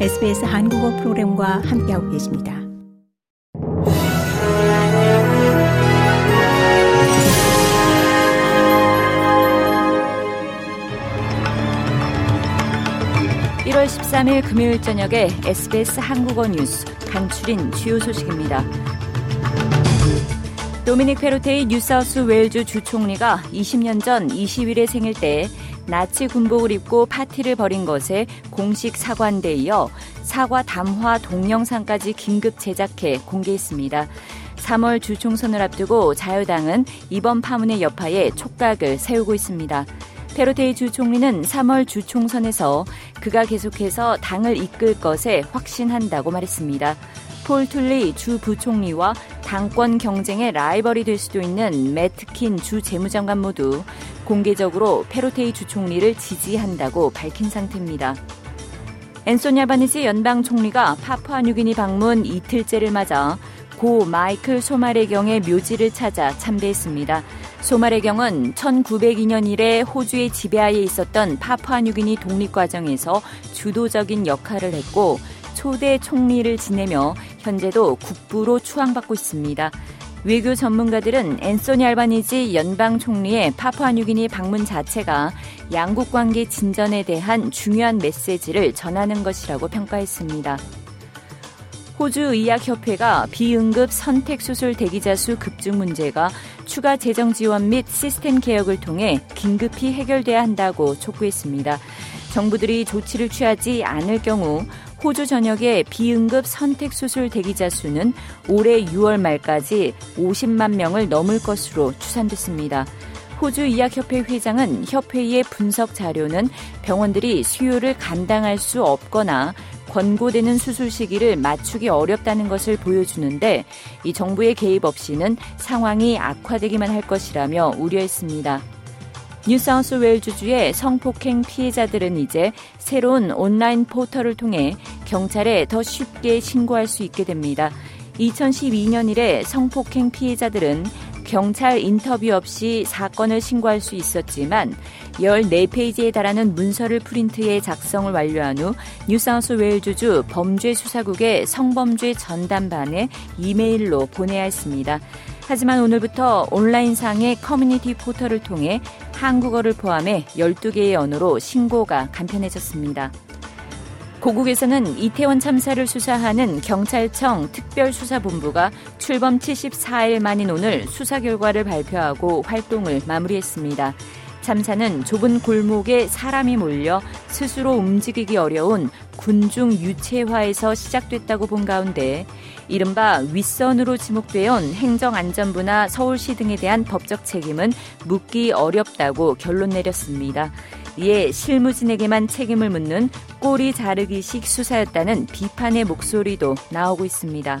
SBS 한국어 프로그램과 함께하고 계십니다. (1월 13일) 금요일 저녁에 SBS 한국어 뉴스 간추린 주요 소식입니다. 도미닉 페로테이 뉴사우스 웨일즈 주총리가 20년 전 20일의 생일 때 나치 군복을 입고 파티를 벌인 것에 공식 사과한데 이어 사과 담화 동영상까지 긴급 제작해 공개했습니다. 3월 주총선을 앞두고 자유당은 이번 파문의 여파에 촉각을 세우고 있습니다. 페로테이 주총리는 3월 주총선에서 그가 계속해서 당을 이끌 것에 확신한다고 말했습니다. 폴 툴리 주 부총리와 당권 경쟁의 라이벌이 될 수도 있는 매트킨 주 재무장관 모두 공개적으로 페로테이 주총리를 지지한다고 밝힌 상태입니다. 앤소니 아바니지 연방 총리가 파푸아 뉴기니 방문 이틀째를 맞아 고 마이클 소마레경의 묘지를 찾아 참배했습니다. 소마레경은 1902년 이래 호주의 지배하에 있었던 파푸아 뉴기니 독립 과정에서 주도적인 역할을 했고 초대 총리를 지내며 현재도 국부로 추앙받고 있습니다. 외교 전문가들은 앤소니 알바니지 연방 총리의 파푸아뉴기니 방문 자체가 양국 관계 진전에 대한 중요한 메시지를 전하는 것이라고 평가했습니다. 호주 의학협회가 비응급 선택수술 대기자 수 급증 문제가 추가 재정 지원 및 시스템 개혁을 통해 긴급히 해결돼야 한다고 촉구했습니다. 정부들이 조치를 취하지 않을 경우 호주 전역의 비응급 선택 수술 대기자 수는 올해 6월 말까지 50만 명을 넘을 것으로 추산됐습니다. 호주 의학협회 회장은 협회의 분석 자료는 병원들이 수요를 감당할 수 없거나 권고되는 수술 시기를 맞추기 어렵다는 것을 보여주는데 이 정부의 개입 없이는 상황이 악화되기만 할 것이라며 우려했습니다. 뉴사우스 웨일즈주의 성폭행 피해자들은 이제 새로운 온라인 포털을 통해 경찰에 더 쉽게 신고할 수 있게 됩니다. 2012년 이래 성폭행 피해자들은 경찰 인터뷰 없이 사건을 신고할 수 있었지만 14페이지에 달하는 문서를 프린트해 작성을 완료한 후 뉴사우스 웨일즈주 범죄수사국의 성범죄 전담반에 이메일로 보내야 했습니다. 하지만 오늘부터 온라인상의 커뮤니티 포털을 통해 한국어를 포함해 12개의 언어로 신고가 간편해졌습니다. 고국에서는 이태원 참사를 수사하는 경찰청 특별수사본부가 출범 74일 만인 오늘 수사 결과를 발표하고 활동을 마무리했습니다. 참사는 좁은 골목에 사람이 몰려 스스로 움직이기 어려운 군중 유체화에서 시작됐다고 본 가운데 이른바 윗선으로 지목되어 온 행정안전부나 서울시 등에 대한 법적 책임은 묻기 어렵다고 결론 내렸습니다. 이에 실무진에게만 책임을 묻는 꼬리 자르기식 수사였다는 비판의 목소리도 나오고 있습니다.